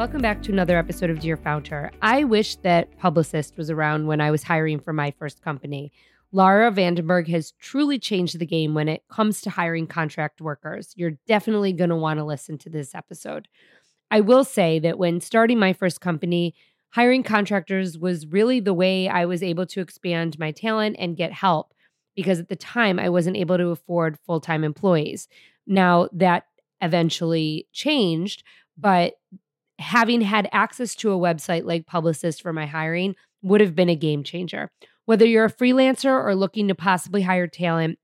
Welcome back to another episode of Dear Founder. I wish that Publicist was around when I was hiring for my first company. Lara Vandenberg has truly changed the game when it comes to hiring contract workers. You're definitely going to want to listen to this episode. I will say that when starting my first company, hiring contractors was really the way I was able to expand my talent and get help because at the time I wasn't able to afford full time employees. Now that eventually changed, but having had access to a website like Publicist for my hiring would have been a game changer. Whether you're a freelancer or looking to possibly hire talent,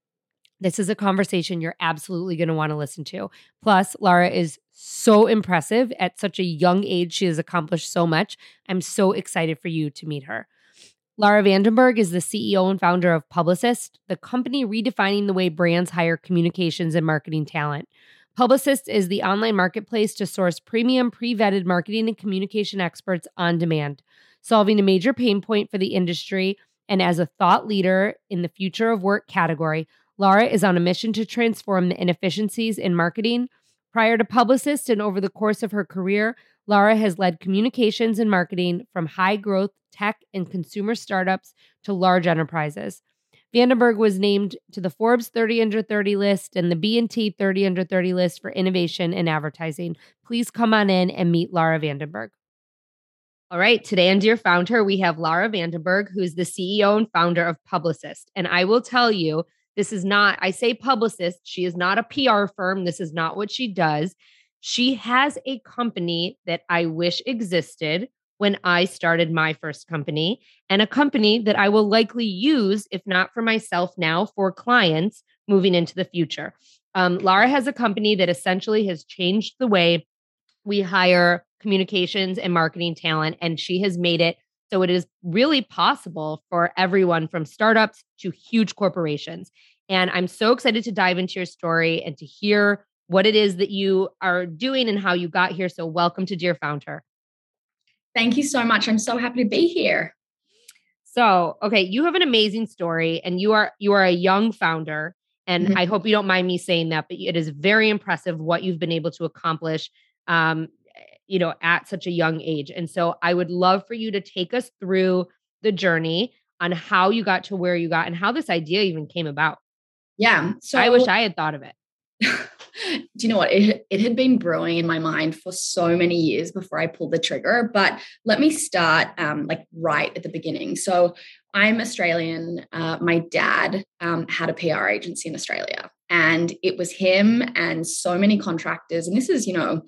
this is a conversation you're absolutely going to want to listen to. Plus, Lara is so impressive. At such a young age, she has accomplished so much. I'm so excited for you to meet her. Lara Vandenberg is the CEO and founder of Publicist, the company redefining the way brands hire communications and marketing talent. Publicist is the online marketplace to source premium, pre vetted marketing and communication experts on demand, solving a major pain point for the industry. And as a thought leader in the future of work category, Laura is on a mission to transform the inefficiencies in marketing. Prior to Publicist and over the course of her career, Laura has led communications and marketing from high growth tech and consumer startups to large enterprises. Vandenberg was named to the Forbes 30 under 30 list and the B&T 30 under 30 list for innovation and advertising. Please come on in and meet Laura Vandenberg. All right, today on Dear Founder, we have Laura Vandenberg, who's the CEO and founder of Publicist. And I will tell you, this is not, I say publicist, she is not a PR firm. This is not what she does. She has a company that I wish existed when I started my first company, and a company that I will likely use, if not for myself now, for clients moving into the future. Um, Laura has a company that essentially has changed the way we hire communications and marketing talent, and she has made it so it is really possible for everyone from startups to huge corporations. And I'm so excited to dive into your story and to hear what it is that you are doing and how you got here. So, welcome to Dear Founder. Thank you so much. I'm so happy to be here. So, okay, you have an amazing story and you are you are a young founder and mm-hmm. I hope you don't mind me saying that, but it is very impressive what you've been able to accomplish um you know at such a young age. And so I would love for you to take us through the journey on how you got to where you got and how this idea even came about. Yeah. So I wish I had thought of it. Do you know what? It, it had been brewing in my mind for so many years before I pulled the trigger. But let me start um, like right at the beginning. So I'm Australian. Uh, my dad um, had a PR agency in Australia, and it was him and so many contractors. And this is, you know,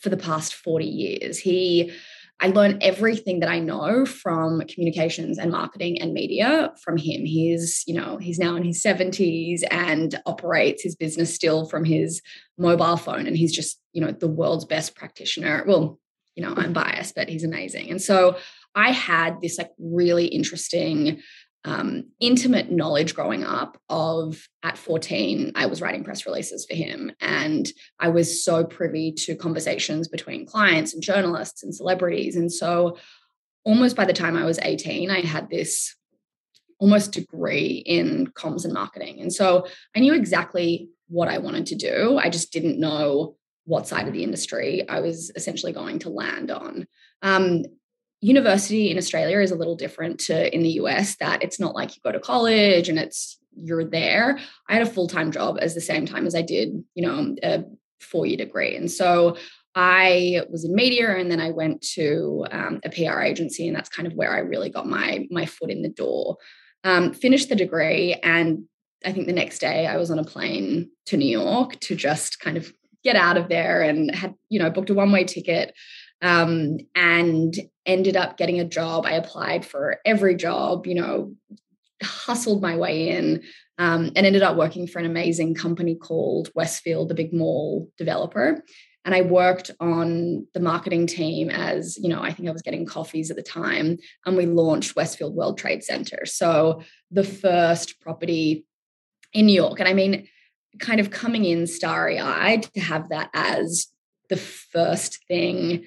for the past 40 years. He I learned everything that I know from communications and marketing and media from him. He's, you know, he's now in his 70s and operates his business still from his mobile phone. And he's just, you know, the world's best practitioner. Well, you know, I'm biased, but he's amazing. And so I had this like really interesting um, intimate knowledge growing up of at 14 i was writing press releases for him. And i was so privy to conversations between clients and journalists and celebrities. And so almost by the time i was 18 i had this almost degree in comms and marketing. And so i knew exactly what i wanted to do. I just didn't know what side of the industry i was essentially going to land on. Um, university in Australia is a little different to in the US that it's not like you go to college and it's you're there. I had a full-time job as the same time as I did, you know, a four-year degree. And so I was in media and then I went to um, a PR agency and that's kind of where I really got my my foot in the door. um, finished the degree, and I think the next day I was on a plane to New York to just kind of get out of there and had, you know, booked a one way ticket um, and ended up getting a job. I applied for every job, you know, hustled my way in um, and ended up working for an amazing company called Westfield, the big mall developer. And I worked on the marketing team as, you know, I think I was getting coffees at the time. And we launched Westfield World Trade Center. So the first property in New York. And I mean, kind of coming in starry eyed to have that as the first thing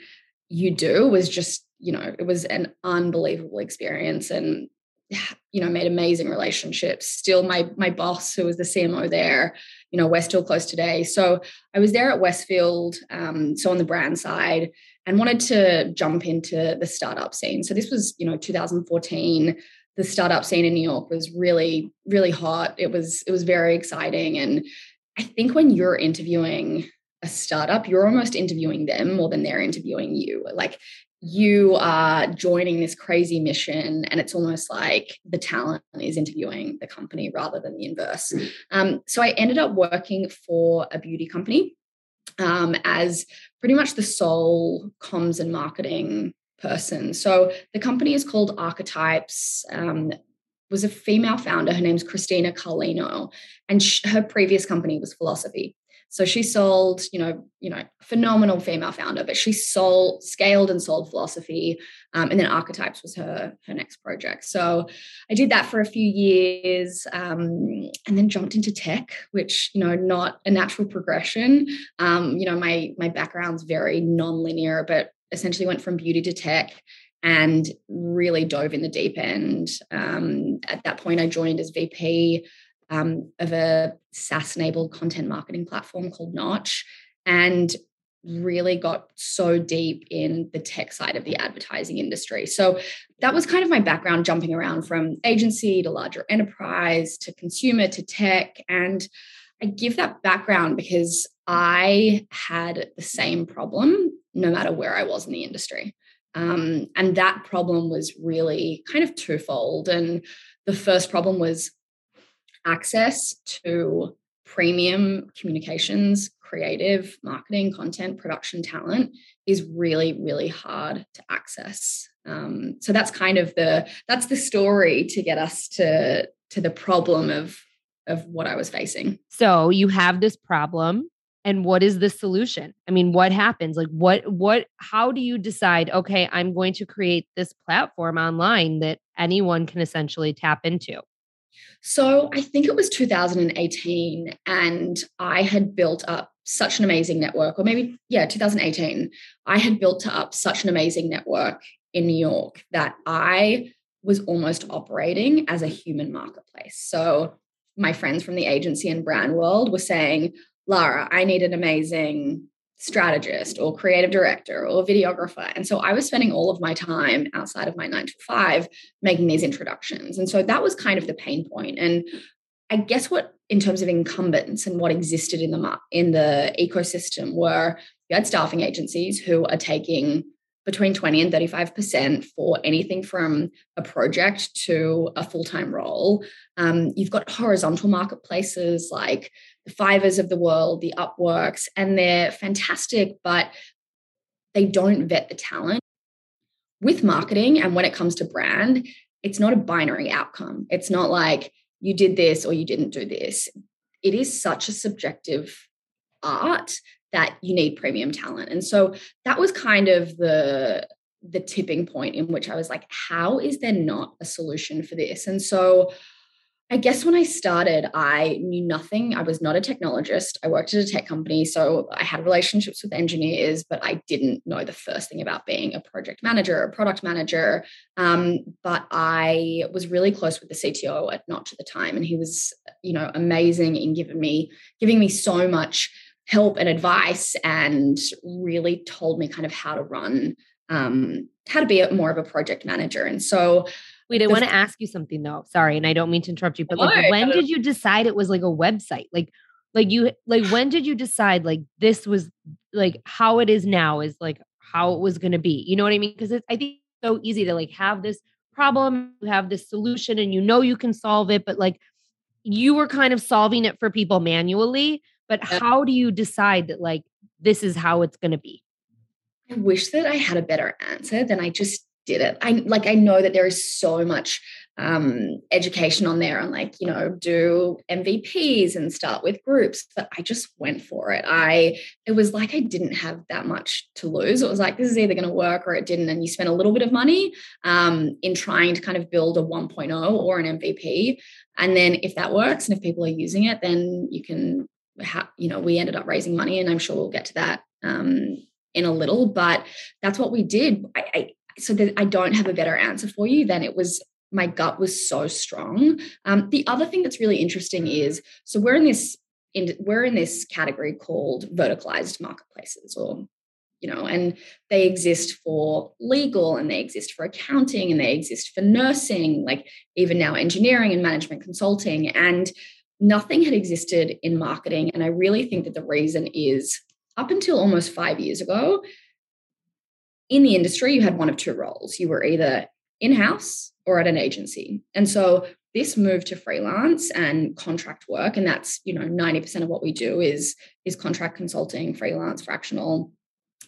you do was just, you know, it was an unbelievable experience and you know made amazing relationships still my my boss who was the cmo there you know we're still close today so i was there at westfield um, so on the brand side and wanted to jump into the startup scene so this was you know 2014 the startup scene in New York was really, really hot. It was, it was very exciting. And I think when you're interviewing a startup, you're almost interviewing them more than they're interviewing you. Like you are joining this crazy mission, and it's almost like the talent is interviewing the company rather than the inverse. Mm. Um, so I ended up working for a beauty company um, as pretty much the sole comms and marketing person. So the company is called Archetypes. Um, was a female founder. Her name's Christina Carlino, and her previous company was Philosophy. So she sold, you know, you know, phenomenal female founder, but she sold, scaled and sold philosophy, um, and then archetypes was her her next project. So I did that for a few years, um, and then jumped into tech, which you know, not a natural progression. Um, you know, my my background's very non-linear, but essentially went from beauty to tech and really dove in the deep end. Um, at that point, I joined as VP um, of a SaaS enabled content marketing platform called Notch and really got so deep in the tech side of the advertising industry. So that was kind of my background, jumping around from agency to larger enterprise to consumer to tech. And I give that background because I had the same problem no matter where I was in the industry. Um, and that problem was really kind of twofold. And the first problem was access to premium communications, creative, marketing, content, production talent is really, really hard to access. Um, so that's kind of the that's the story to get us to to the problem of of what I was facing. So you have this problem and what is the solution i mean what happens like what what how do you decide okay i'm going to create this platform online that anyone can essentially tap into so i think it was 2018 and i had built up such an amazing network or maybe yeah 2018 i had built up such an amazing network in new york that i was almost operating as a human marketplace. So my friends from the agency and brand world were saying Lara, I need an amazing strategist or creative director or videographer. And so I was spending all of my time outside of my nine to five making these introductions. And so that was kind of the pain point. And I guess what in terms of incumbents and what existed in the in the ecosystem were you had staffing agencies who are taking between 20 and 35% for anything from a project to a full-time role. Um, you've got horizontal marketplaces like the Fiverrs of the world, the Upworks, and they're fantastic, but they don't vet the talent. With marketing and when it comes to brand, it's not a binary outcome. It's not like you did this or you didn't do this. It is such a subjective art that you need premium talent. And so that was kind of the the tipping point in which I was like, how is there not a solution for this? And so I guess when I started, I knew nothing. I was not a technologist. I worked at a tech company. So I had relationships with engineers, but I didn't know the first thing about being a project manager or product manager. Um, but I was really close with the CTO at Notch at the time. And he was, you know, amazing in giving me, giving me so much help and advice and really told me kind of how to run, um, how to be a, more of a project manager. And so Wait, I want to ask you something though. Sorry, and I don't mean to interrupt you, but like when did you decide it was like a website? Like like you like when did you decide like this was like how it is now is like how it was going to be? You know what I mean? Because I think it's so easy to like have this problem, you have this solution, and you know you can solve it, but like you were kind of solving it for people manually. But how do you decide that like this is how it's going to be? I wish that I had a better answer than I just did it. I like I know that there is so much um, education on there on like you know do MVPs and start with groups, but I just went for it. I it was like I didn't have that much to lose. It was like this is either going to work or it didn't, and you spend a little bit of money um, in trying to kind of build a 1.0 or an MVP, and then if that works and if people are using it, then you can have you know we ended up raising money, and I'm sure we'll get to that um, in a little, but that's what we did. I, I so that I don't have a better answer for you than it was my gut was so strong. Um, the other thing that's really interesting is so we're in this in, we're in this category called verticalized marketplaces or you know and they exist for legal and they exist for accounting and they exist for nursing like even now engineering and management consulting and nothing had existed in marketing and i really think that the reason is up until almost 5 years ago in the industry, you had one of two roles. You were either in house or at an agency. And so this move to freelance and contract work, and that's you know 90% of what we do is is contract consulting, freelance, fractional.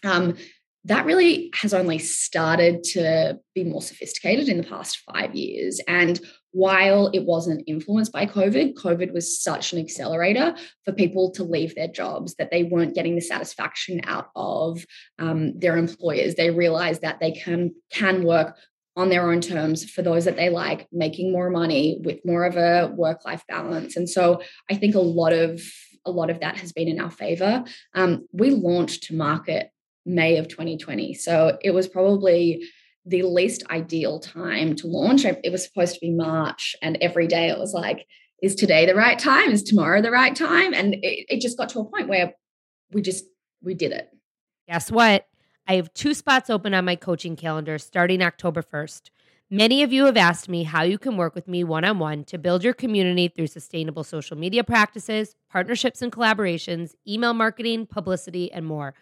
Um, that really has only started to be more sophisticated in the past five years. And while it wasn't influenced by COVID, COVID was such an accelerator for people to leave their jobs that they weren't getting the satisfaction out of um, their employers. They realized that they can can work on their own terms for those that they like, making more money with more of a work life balance. And so I think a lot of a lot of that has been in our favor. Um, we launched to market May of 2020, so it was probably the least ideal time to launch. It was supposed to be March, and every day it was like, is today the right time? Is tomorrow the right time? And it, it just got to a point where we just we did it. Guess what? I have two spots open on my coaching calendar starting October 1st. Many of you have asked me how you can work with me one on one to build your community through sustainable social media practices, partnerships and collaborations, email marketing, publicity, and more.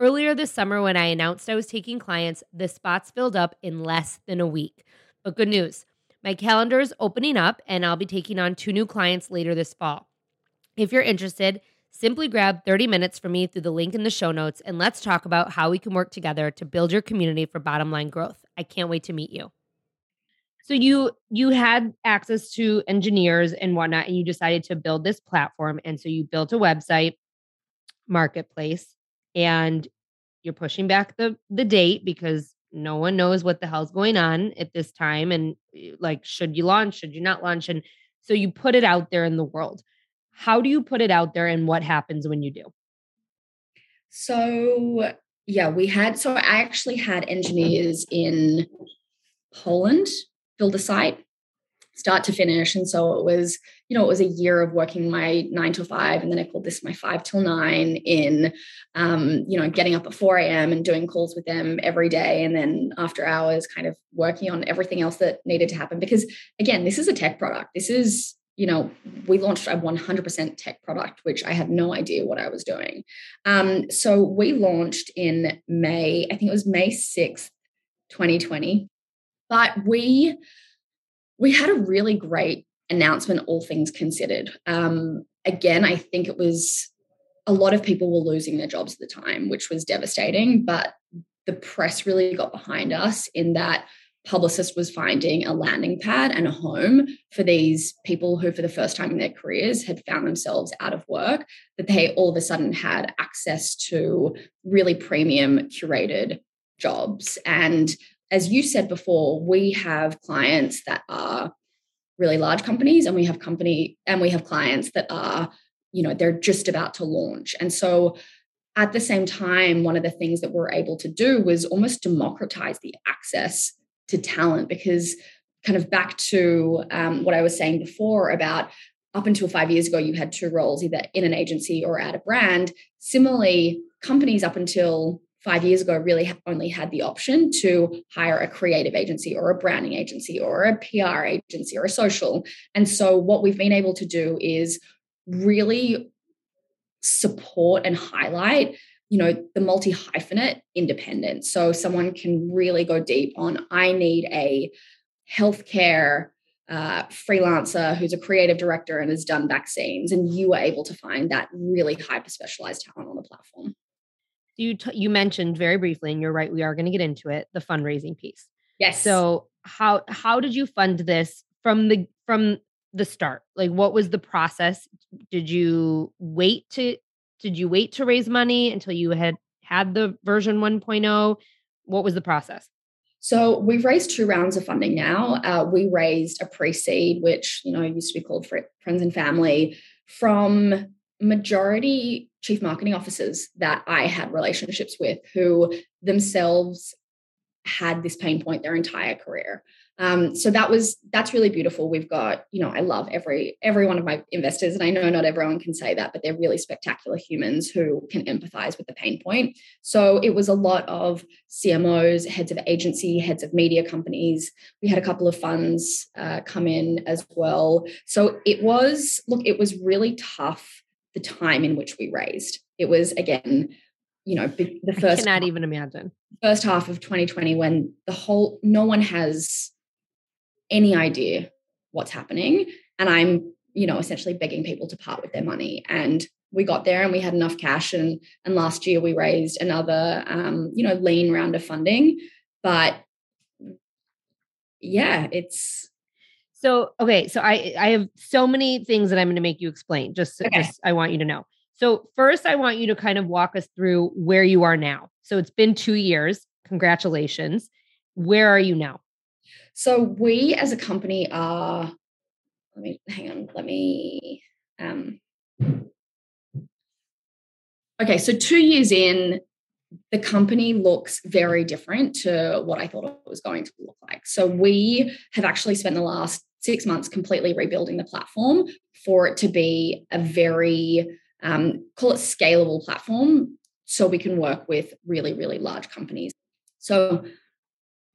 Earlier this summer, when I announced I was taking clients, the spots filled up in less than a week. But good news my calendar is opening up, and I'll be taking on two new clients later this fall. If you're interested, simply grab 30 minutes from me through the link in the show notes, and let's talk about how we can work together to build your community for bottom line growth. I can't wait to meet you. So you you had access to engineers and whatnot, and you decided to build this platform. And so you built a website marketplace and you're pushing back the the date because no one knows what the hell's going on at this time and eh, like should you launch should you not launch and so you put it out there in the world. How do you put it out there and what happens when you do? So yeah we had so i actually had engineers in poland build a site start to finish. And so it was, you know, it was a year of working my nine to five, and then I called this my five till nine in, um, you know, getting up at 4 a.m. and doing calls with them every day. And then after hours, kind of working on everything else that needed to happen. Because again, this is a tech product. This is, you know, we launched a 100% tech product, which I had no idea what I was doing. Um, so we launched in May, I think it was May 6th, 2020. But we we had a really great announcement, all things considered. Um, again, I think it was a lot of people were losing their jobs at the time, which was devastating. But the press really got behind us in that publicist was finding a landing pad and a home for these people who for the first time in their careers had found themselves out of work that they all of a sudden had access to really premium curated jobs and as you said before, we have clients that are really large companies and we have company and we have clients that are, you know, they're just about to launch. And so at the same time, one of the things that we're able to do was almost democratize the access to talent because kind of back to um, what I was saying before about up until five years ago, you had two roles, either in an agency or at a brand. Similarly, companies up until five years ago really only had the option to hire a creative agency or a branding agency or a PR agency or a social. And so, what we've been able to do is really support and highlight you know the multi hyphenate independent so someone can really go deep on i need a healthcare uh, freelancer who's a creative director and has done vaccines, and you were able to find that really hyper specialized talent on the platform. You t- you mentioned very briefly, and you're right. We are going to get into it. The fundraising piece. Yes. So how how did you fund this from the from the start? Like, what was the process? Did you wait to did you wait to raise money until you had had the version 1.0? What was the process? So we've raised two rounds of funding now. Uh, we raised a pre-seed, which you know used to be called Friends and Family, from majority chief marketing officers that I had relationships with, who themselves had this pain point their entire career. Um, so that was that's really beautiful. We've got, you know, I love every every one of my investors, and I know not everyone can say that, but they're really spectacular humans who can empathize with the pain point. So it was a lot of CMOs, heads of agency, heads of media companies. We had a couple of funds uh, come in as well. So it was look, it was really tough the time in which we raised. It was again you know the first I cannot even imagine first half of 2020 when the whole no one has any idea what's happening. And I'm, you know, essentially begging people to part with their money. And we got there and we had enough cash. And, and last year we raised another, um, you know, lean round of funding. But yeah, it's, so okay, so I I have so many things that I'm going to make you explain. Just, okay. just I want you to know. So first, I want you to kind of walk us through where you are now. So it's been two years. Congratulations. Where are you now? So we as a company are, let me hang on, let me um okay, so two years in, the company looks very different to what I thought it was going to look like. So we have actually spent the last six months completely rebuilding the platform for it to be a very um, call it scalable platform so we can work with really really large companies so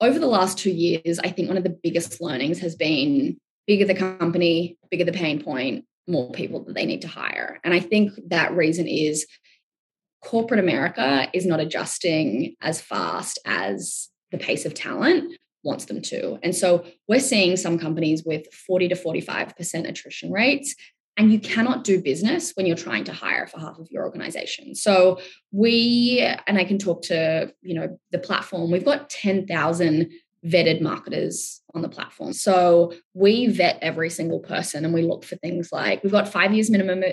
over the last two years, I think one of the biggest learnings has been bigger the company, bigger the pain point, more people that they need to hire. And I think that reason is corporate America is not adjusting as fast as the pace of talent wants them to. And so we're seeing some companies with 40 to 45% attrition rates and you cannot do business when you're trying to hire for half of your organization so we and i can talk to you know the platform we've got 10,000 vetted marketers on the platform. So we vet every single person and we look for things like we've got five years minimum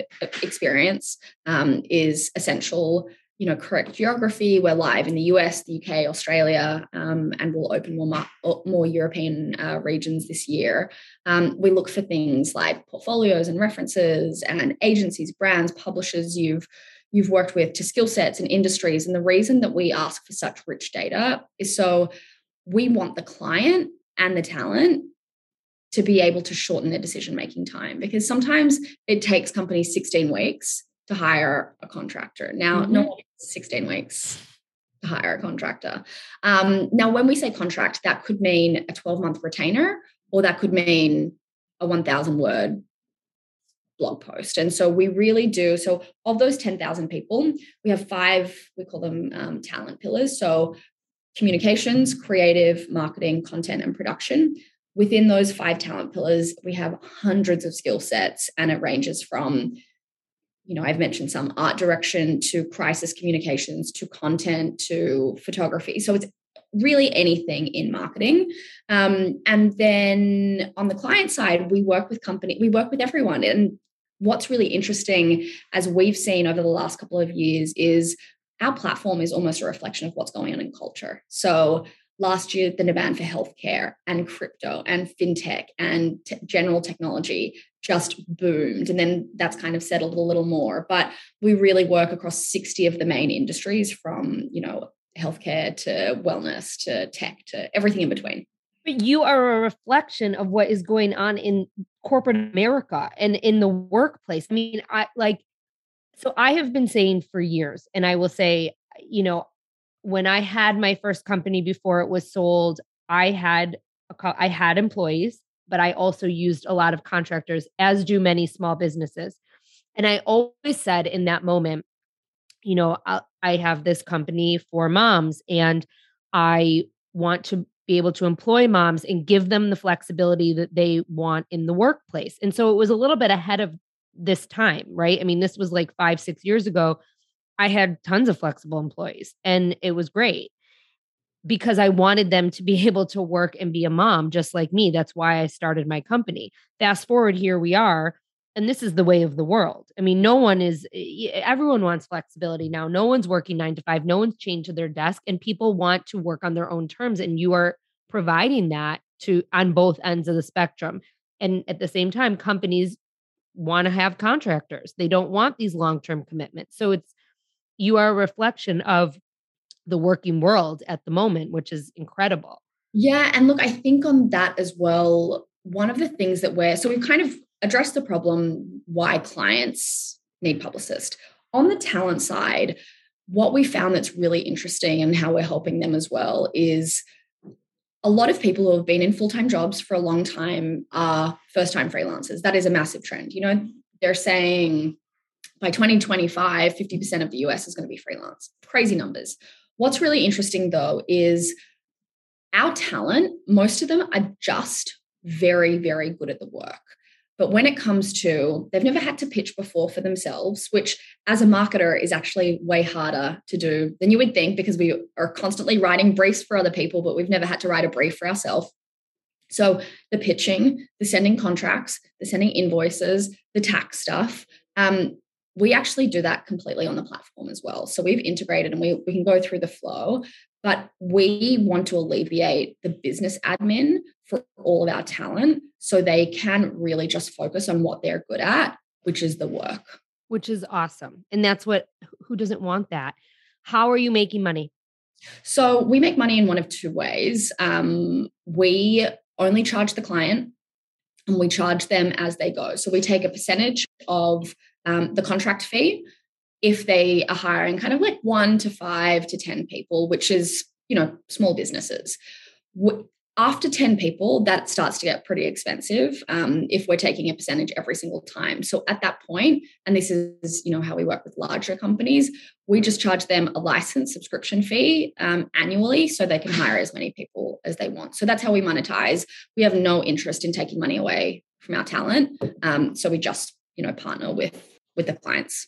experience um, is essential. You know correct geography we're live in the us the uk australia um, and we'll open more more european uh, regions this year. Um, we look for things like portfolios and references and agencies brands publishers you've you've worked with to skill sets and industries. And the reason that we ask for such rich data is so we want the client and the talent to be able to shorten their decision making time because sometimes it takes companies 16 weeks to hire a contractor. Now, mm-hmm. no 16 weeks to hire a contractor. Um, now, when we say contract, that could mean a 12 month retainer, or that could mean a 1,000 word blog post. And so we really do. So, of those 10,000 people, we have five, we call them um, talent pillars. So, communications, creative, marketing, content, and production. Within those five talent pillars, we have hundreds of skill sets, and it ranges from you know, I've mentioned some art direction to crisis communications to content to photography. So it's really anything in marketing. Um, and then on the client side, we work with company, we work with everyone. And what's really interesting, as we've seen over the last couple of years, is our platform is almost a reflection of what's going on in culture. So last year, the demand for healthcare and crypto and fintech and t- general technology just boomed and then that's kind of settled a little more. But we really work across 60 of the main industries from you know healthcare to wellness to tech to everything in between. But you are a reflection of what is going on in corporate america and in the workplace. I mean i like so i have been saying for years and i will say you know when i had my first company before it was sold i had I had employees but I also used a lot of contractors, as do many small businesses. And I always said in that moment, you know, I, I have this company for moms and I want to be able to employ moms and give them the flexibility that they want in the workplace. And so it was a little bit ahead of this time, right? I mean, this was like five, six years ago. I had tons of flexible employees and it was great because I wanted them to be able to work and be a mom just like me. That's why I started my company. Fast forward, here we are. And this is the way of the world. I mean, no one is, everyone wants flexibility now. No one's working nine to five. No one's chained to their desk, and people want to work on their own terms. And you are providing that to on both ends of the spectrum. And at the same time, companies want to have contractors. They don't want these long-term commitments. So it's you are a reflection of the working world at the moment, which is incredible. Yeah. And look, I think on that as well, one of the things that we're so we've kind of addressed the problem why clients need publicists. On the talent side, what we found that's really interesting and how we're helping them as well is a lot of people who have been in full-time jobs for a long time are first-time freelancers. That is a massive trend. You know, they're saying by 2025, 50% of the US is going to be freelance. Crazy numbers. What's really interesting though is our talent, most of them are just very, very good at the work. But when it comes to, they've never had to pitch before for themselves, which as a marketer is actually way harder to do than you would think because we are constantly writing briefs for other people, but we've never had to write a brief for ourselves. So the pitching, the sending contracts, the sending invoices, the tax stuff, um, we actually do that completely on the platform as well. So we've integrated and we, we can go through the flow, but we want to alleviate the business admin for all of our talent so they can really just focus on what they're good at, which is the work. Which is awesome. And that's what, who doesn't want that? How are you making money? So we make money in one of two ways. Um, we only charge the client and we charge them as they go. So we take a percentage of um, the contract fee if they are hiring kind of like one to five to 10 people, which is, you know, small businesses. After 10 people, that starts to get pretty expensive um, if we're taking a percentage every single time. So at that point, and this is, you know, how we work with larger companies, we just charge them a license subscription fee um, annually so they can hire as many people as they want. So that's how we monetize. We have no interest in taking money away from our talent. Um, so we just, you know, partner with with the clients.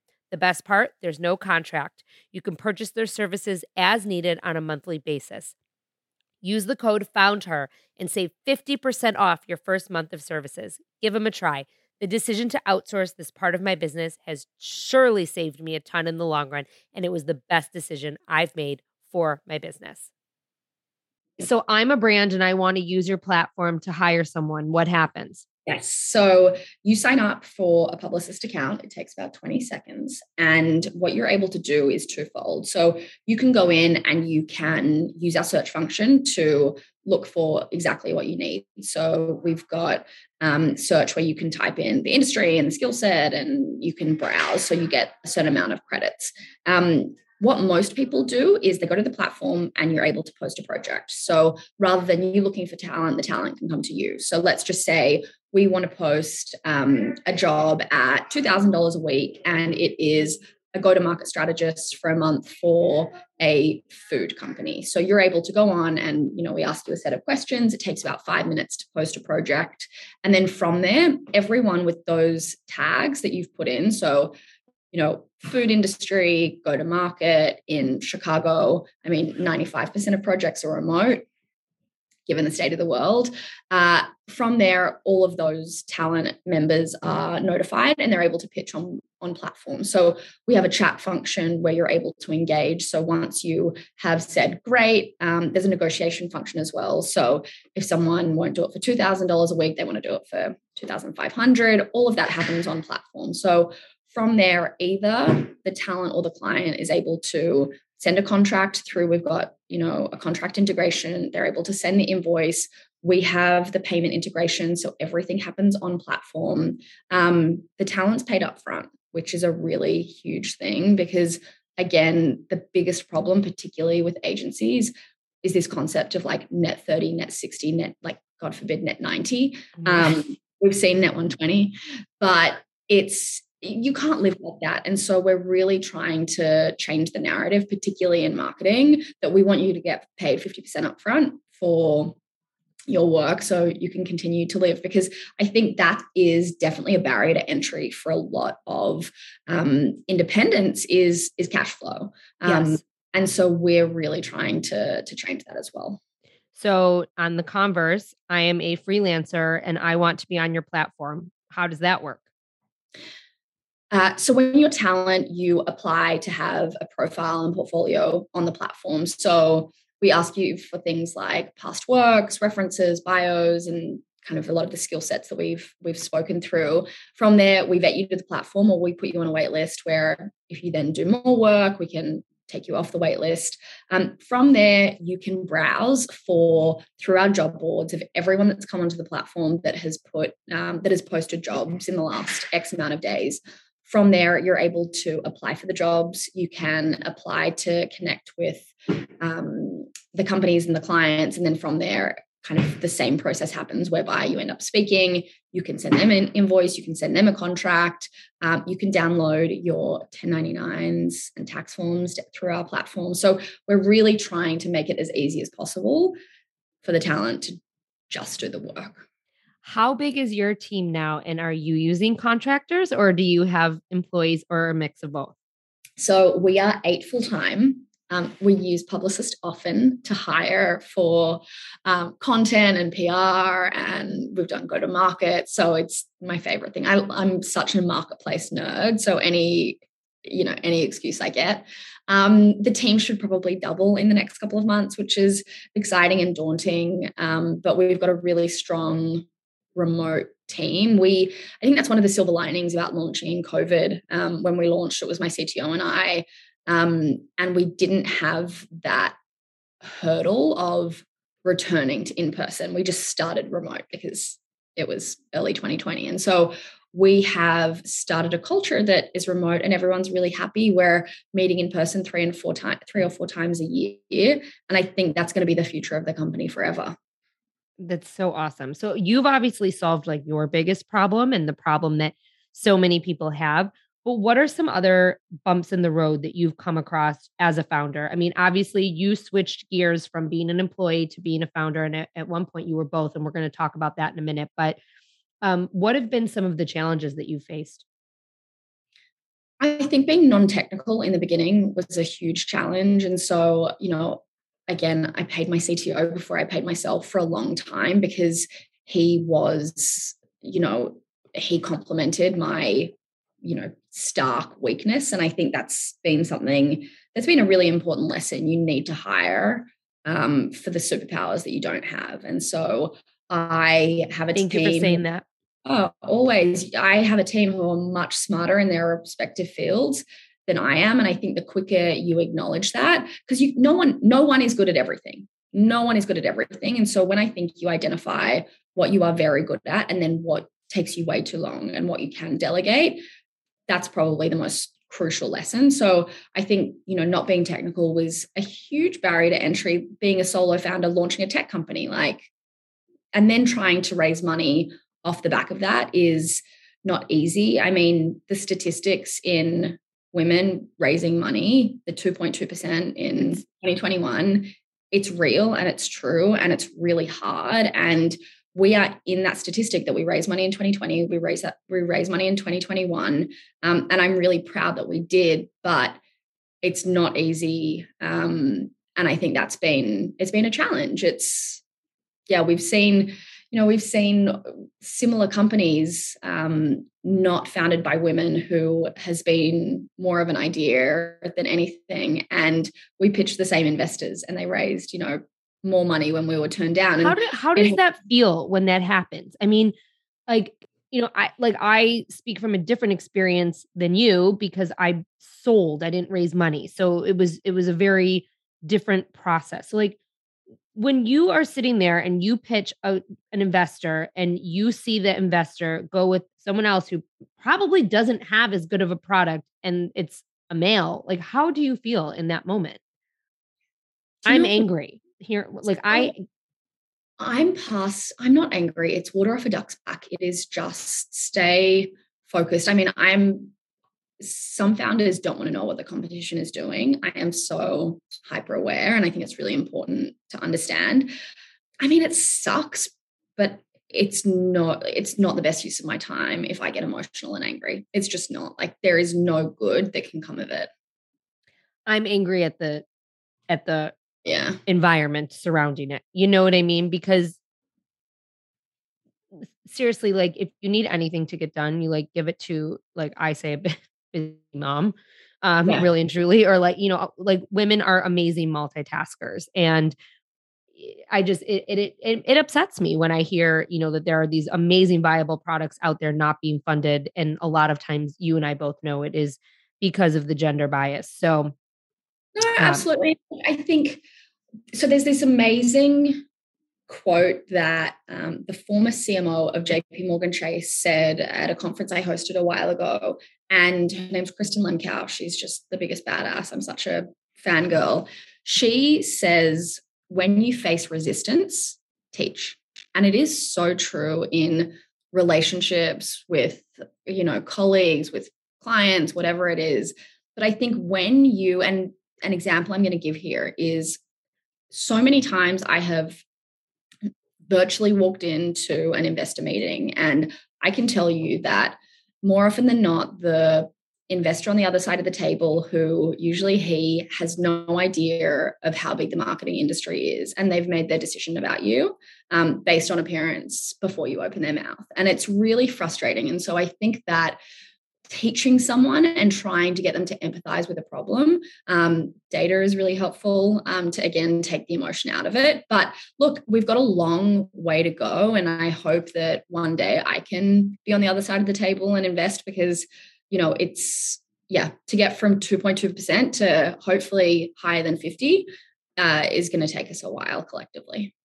The best part there's no contract. You can purchase their services as needed on a monthly basis. Use the code FOUNDHER and save 50% off your first month of services. Give them a try. The decision to outsource this part of my business has surely saved me a ton in the long run, and it was the best decision I've made for my business. So, I'm a brand and I want to use your platform to hire someone. What happens? Yes. So you sign up for a publicist account. It takes about 20 seconds. And what you're able to do is twofold. So you can go in and you can use our search function to look for exactly what you need. So we've got um, search where you can type in the industry and the skill set and you can browse. So you get a certain amount of credits. Um, what most people do is they go to the platform and you're able to post a project. So rather than you looking for talent, the talent can come to you. So let's just say we want to post um, a job at $2,000 a week and it is a go to market strategist for a month for a food company. So you're able to go on and, you know, we ask you a set of questions. It takes about five minutes to post a project. And then from there, everyone with those tags that you've put in, so, you know, food industry, go to market in Chicago, I mean, 95% of projects are remote given the state of the world. Uh, from there, all of those talent members are notified and they're able to pitch on, on platforms. So we have a chat function where you're able to engage. So once you have said, great, um, there's a negotiation function as well. So if someone won't do it for $2,000 a week, they want to do it for 2500 all of that happens on platform. So from there, either the talent or the client is able to send a contract through. We've got, you know, a contract integration. They're able to send the invoice. We have the payment integration. So everything happens on platform. Um, the talent's paid up front, which is a really huge thing because, again, the biggest problem, particularly with agencies, is this concept of like net 30, net 60, net, like, God forbid, net 90. Mm-hmm. Um, we've seen net 120, but it's you can't live like that. And so we're really trying to change the narrative, particularly in marketing, that we want you to get paid 50% upfront for your work so you can continue to live because i think that is definitely a barrier to entry for a lot of um, independents is is cash flow um, yes. and so we're really trying to to change that as well so on the converse i am a freelancer and i want to be on your platform how does that work uh, so when you're talent, you apply to have a profile and portfolio on the platform. So we ask you for things like past works, references, bios, and kind of a lot of the skill sets that we've we've spoken through. From there, we vet you to the platform, or we put you on a wait list. Where if you then do more work, we can take you off the wait list. Um, from there, you can browse for through our job boards of everyone that's come onto the platform that has put um, that has posted jobs in the last X amount of days. From there, you're able to apply for the jobs. You can apply to connect with um, the companies and the clients. And then from there, kind of the same process happens whereby you end up speaking. You can send them an invoice, you can send them a contract, um, you can download your 1099s and tax forms through our platform. So we're really trying to make it as easy as possible for the talent to just do the work. How big is your team now? And are you using contractors or do you have employees or a mix of both? So we are eight full time. Um, we use Publicist often to hire for um, content and PR, and we've done go to market. So it's my favorite thing. I, I'm such a marketplace nerd. So any you know any excuse I get. Um, the team should probably double in the next couple of months, which is exciting and daunting. Um, but we've got a really strong remote team. We, I think that's one of the silver linings about launching in COVID. Um, when we launched, it was my CTO and I, um, and we didn't have that hurdle of returning to in person. We just started remote because it was early 2020, and so we have started a culture that is remote and everyone's really happy we're meeting in person three and four times three or four times a year and i think that's going to be the future of the company forever that's so awesome. So you've obviously solved like your biggest problem and the problem that so many people have. But what are some other bumps in the road that you've come across as a founder? I mean, obviously, you switched gears from being an employee to being a founder, and at, at one point you were both, and we're going to talk about that in a minute. But um, what have been some of the challenges that you faced? I think being non-technical in the beginning was a huge challenge, and so you know, again, I paid my CTO before I paid myself for a long time because he was, you know, he complemented my, you know, stark weakness. And I think that's been something that's been a really important lesson. You need to hire um, for the superpowers that you don't have. And so I have a Thank team. Thank you for saying that. Oh, always. I have a team who are much smarter in their respective fields than I am. And I think the quicker you acknowledge that, because you no one, no one is good at everything. No one is good at everything. And so when I think you identify what you are very good at and then what takes you way too long and what you can delegate, that's probably the most crucial lesson. So I think, you know, not being technical was a huge barrier to entry, being a solo founder, launching a tech company, like, and then trying to raise money off the back of that is not easy. I mean, the statistics in women raising money, the 2.2% in 2021, it's real and it's true and it's really hard. And we are in that statistic that we raise money in 2020, we raise that we raise money in 2021. Um, and I'm really proud that we did, but it's not easy. Um, and I think that's been it's been a challenge. It's yeah, we've seen, you know, we've seen similar companies um, not founded by women who has been more of an idea than anything. And we pitched the same investors and they raised, you know, more money when we were turned down. How, do, how does that feel when that happens? I mean, like, you know, I like I speak from a different experience than you because I sold, I didn't raise money. So it was it was a very different process. So like when you are sitting there and you pitch a, an investor and you see the investor go with someone else who probably doesn't have as good of a product and it's a male, like how do you feel in that moment? I'm angry here. Like I I'm past, I'm not angry. It's water off a duck's back. It is just stay focused. I mean, I'm some founders don't want to know what the competition is doing. I am so hyper aware, and I think it's really important to understand. I mean, it sucks, but it's not it's not the best use of my time if I get emotional and angry. It's just not. Like there is no good that can come of it. I'm angry at the at the yeah environment surrounding it. You know what I mean? Because seriously, like if you need anything to get done, you like give it to like I say a busy mom, um, yeah. really and truly, or like, you know, like women are amazing multitaskers. And I just it, it it it upsets me when I hear you know that there are these amazing viable products out there not being funded, and a lot of times you and I both know it is because of the gender bias. So, no, um absolutely. I think so. There's this amazing quote that um, the former CMO of JP Morgan Chase said at a conference I hosted a while ago. And her name's Kristin Lemkau. She's just the biggest badass. I'm such a fangirl. She says, when you face resistance, teach. And it is so true in relationships with, you know, colleagues, with clients, whatever it is. But I think when you, and an example I'm going to give here is so many times I have virtually walked into an investor meeting and I can tell you that more often than not, the investor on the other side of the table who usually he has no idea of how big the marketing industry is and they've made their decision about you um, based on appearance before you open their mouth and it's really frustrating and so i think that teaching someone and trying to get them to empathize with a problem. Um, data is really helpful um, to, again, take the emotion out of it. But look, we've got a long way to go. And I hope that one day I can be on the other side of the table and invest because, you know, it's, yeah, to get from 2.2% to hopefully higher than 50 uh, is going to take us a while collectively.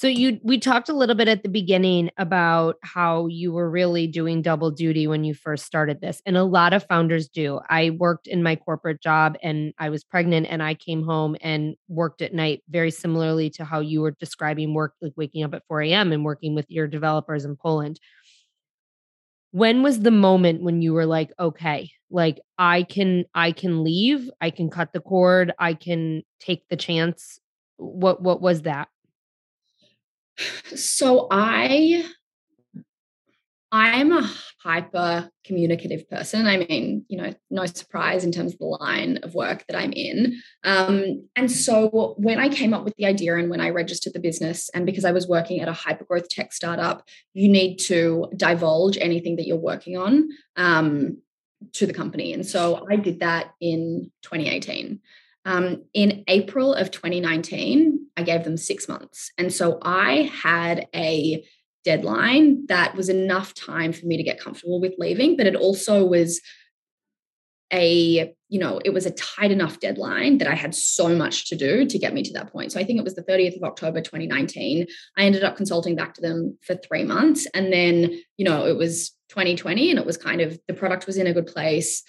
So you we talked a little bit at the beginning about how you were really doing double duty when you first started this. And a lot of founders do. I worked in my corporate job and I was pregnant and I came home and worked at night very similarly to how you were describing work like waking up at 4 a.m. and working with your developers in Poland. When was the moment when you were like, okay, like I can I can leave, I can cut the cord, I can take the chance? What what was that? So I I'm a hyper communicative person. I mean, you know, no surprise in terms of the line of work that I'm in. Um, and so when I came up with the idea and when I registered the business, and because I was working at a hyper growth tech startup, you need to divulge anything that you're working on um, to the company. And so I did that in 2018. Um, in April of 2019, I gave them six months. And so I had a deadline that was enough time for me to get comfortable with leaving, but it also was a you know it was a tight enough deadline that i had so much to do to get me to that point. So i think it was the 30th of october 2019 i ended up consulting back to them for three months and then you know it was 2020 and it was kind of the product was in a good place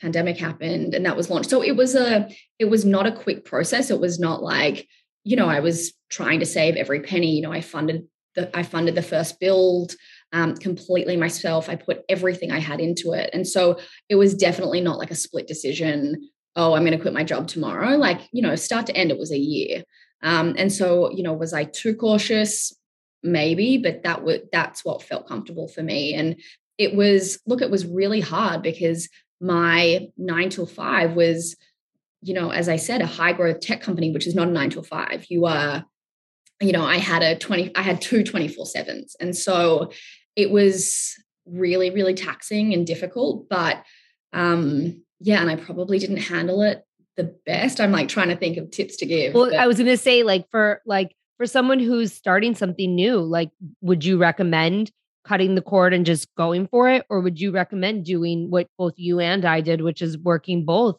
pandemic happened and that was launched. So it was a it was not a quick process. It was not like you know i was trying to save every penny. You know i funded the i funded the first build um, completely myself. I put everything i had into it. And so it was definitely not like a split decision oh i'm going to quit my job tomorrow. Like you know start to end it was a year. Um, and so you know was i too cautious? Maybe but that was that's what felt comfortable for me. And it was look it was really hard because my nine till five was, you know, as I said, a high growth tech company, which is not a nine till five. You are you know, I had a 20, I had two 24 sevens. And so it was really, really taxing and difficult. But um, yeah, and I probably didn't handle it the best. I'm like trying to think of tips to give. Well, but- I was going to say, like, for like, for someone who's starting something new, like, would you recommend cutting the cord and just going for it? Or would you recommend doing what both you and I did, which is working both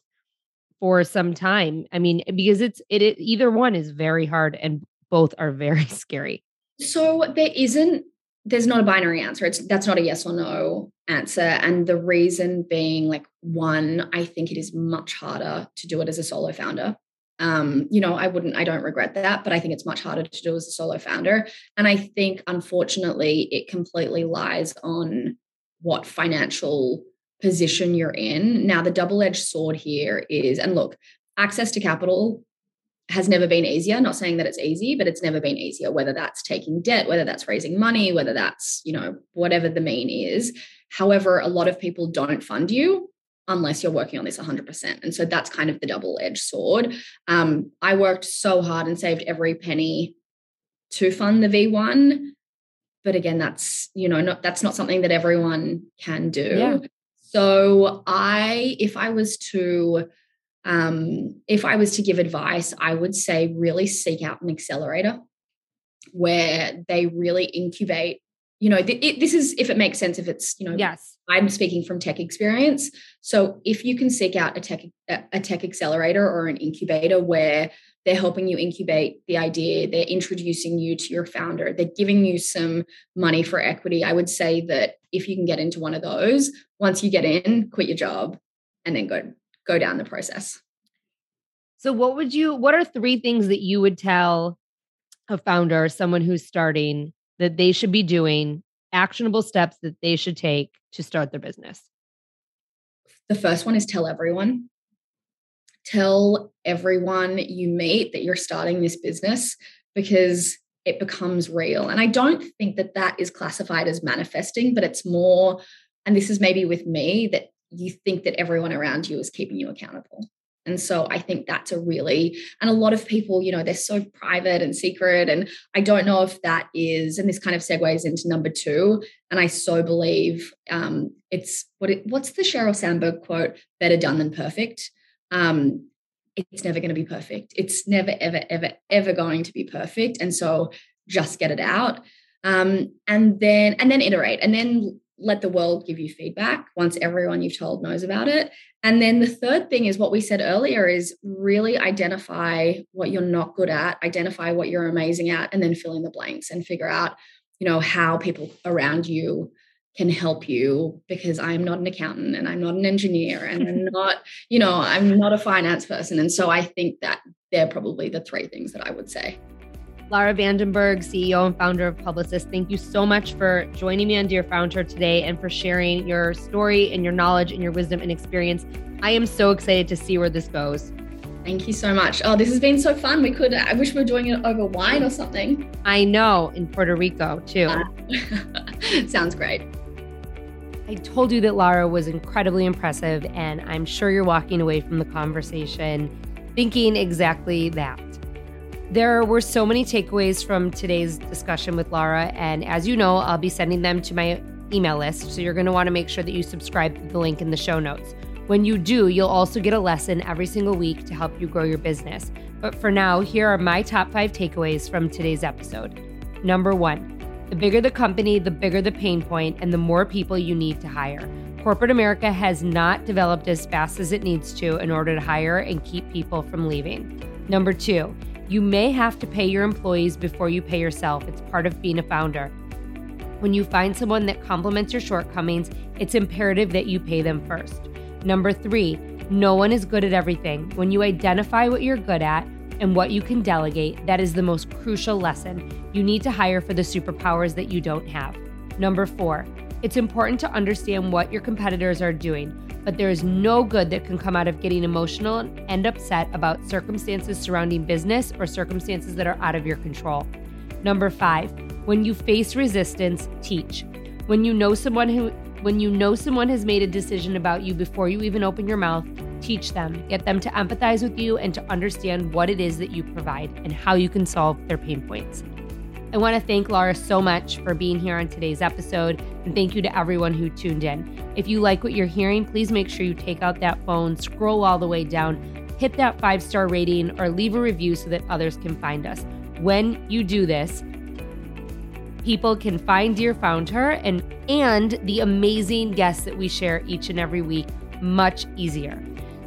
for some time? I mean, because it's, it, it either one is very hard and both are very scary. So there isn't there's not a binary answer. It's that's not a yes or no answer. And the reason being like one, I think it is much harder to do it as a solo founder. Um, you know, I wouldn't, I don't regret that, but I think it's much harder to do as a solo founder. And I think unfortunately it completely lies on what financial position you're in. Now, the double-edged sword here is, and look, access to capital has never been easier. Not saying that it's easy but it's never been easier whether that's taking debt whether that's raising money whether that's you know whatever the mean is. However a lot of people don't fund you unless you're working on this 100% and so that's kind of the double edged sword. Um, i worked so hard and saved every penny to fund the v1 but again that's you know not that's not something that everyone can do. Yeah. so i if i was to um, if I was to give advice, I would say really seek out an accelerator where they really incubate. You know, th- it, this is if it makes sense. If it's you know, yes, I'm speaking from tech experience. So if you can seek out a tech a tech accelerator or an incubator where they're helping you incubate the idea, they're introducing you to your founder, they're giving you some money for equity. I would say that if you can get into one of those, once you get in, quit your job and then go go down the process. So what would you what are three things that you would tell a founder, someone who's starting that they should be doing, actionable steps that they should take to start their business? The first one is tell everyone. Tell everyone you meet that you're starting this business because it becomes real. And I don't think that that is classified as manifesting, but it's more, and this is maybe with me, that you think that everyone around you is keeping you accountable. And so I think that's a really, and a lot of people, you know, they're so private and secret. And I don't know if that is, and this kind of segues into number two. And I so believe um, it's what it, what's the Sheryl Sandberg quote? Better done than perfect. Um, it's never going to be perfect. It's never, ever, ever, ever going to be perfect. And so just get it out. Um, and then, and then iterate. And then let the world give you feedback once everyone you've told knows about it. And then the third thing is what we said earlier is really identify what you're not good at, identify what you're amazing at, and then fill in the blanks and figure out, you know, how people around you can help you because I'm not an accountant and I'm not an engineer and I'm not, you know, I'm not a finance person. And so I think that they're probably the three things that I would say. Lara Vandenberg, CEO and founder of Publicist, thank you so much for joining me on Dear Founder today and for sharing your story and your knowledge and your wisdom and experience. I am so excited to see where this goes. Thank you so much. Oh, this has been so fun. We could, I wish we were doing it over wine or something. I know, in Puerto Rico too. Uh, sounds great. I told you that Lara was incredibly impressive, and I'm sure you're walking away from the conversation thinking exactly that. There were so many takeaways from today's discussion with Lara, and as you know, I'll be sending them to my email list. So you're going to want to make sure that you subscribe to the link in the show notes. When you do, you'll also get a lesson every single week to help you grow your business. But for now, here are my top five takeaways from today's episode. Number one, the bigger the company, the bigger the pain point, and the more people you need to hire. Corporate America has not developed as fast as it needs to in order to hire and keep people from leaving. Number two, you may have to pay your employees before you pay yourself. It's part of being a founder. When you find someone that complements your shortcomings, it's imperative that you pay them first. Number three, no one is good at everything. When you identify what you're good at and what you can delegate, that is the most crucial lesson. You need to hire for the superpowers that you don't have. Number four, it's important to understand what your competitors are doing but there is no good that can come out of getting emotional and upset about circumstances surrounding business or circumstances that are out of your control. Number 5, when you face resistance, teach. When you know someone who when you know someone has made a decision about you before you even open your mouth, teach them, get them to empathize with you and to understand what it is that you provide and how you can solve their pain points. I want to thank Laura so much for being here on today's episode, and thank you to everyone who tuned in. If you like what you're hearing, please make sure you take out that phone, scroll all the way down, hit that five star rating, or leave a review so that others can find us. When you do this, people can find Dear Found Her and and the amazing guests that we share each and every week much easier.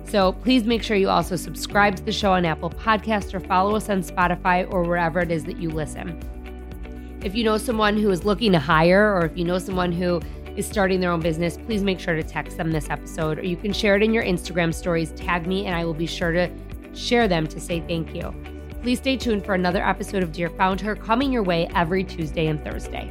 So please make sure you also subscribe to the show on Apple Podcast or follow us on Spotify or wherever it is that you listen. If you know someone who is looking to hire, or if you know someone who is starting their own business, please make sure to text them this episode, or you can share it in your Instagram stories. Tag me, and I will be sure to share them to say thank you. Please stay tuned for another episode of Dear Found Her coming your way every Tuesday and Thursday.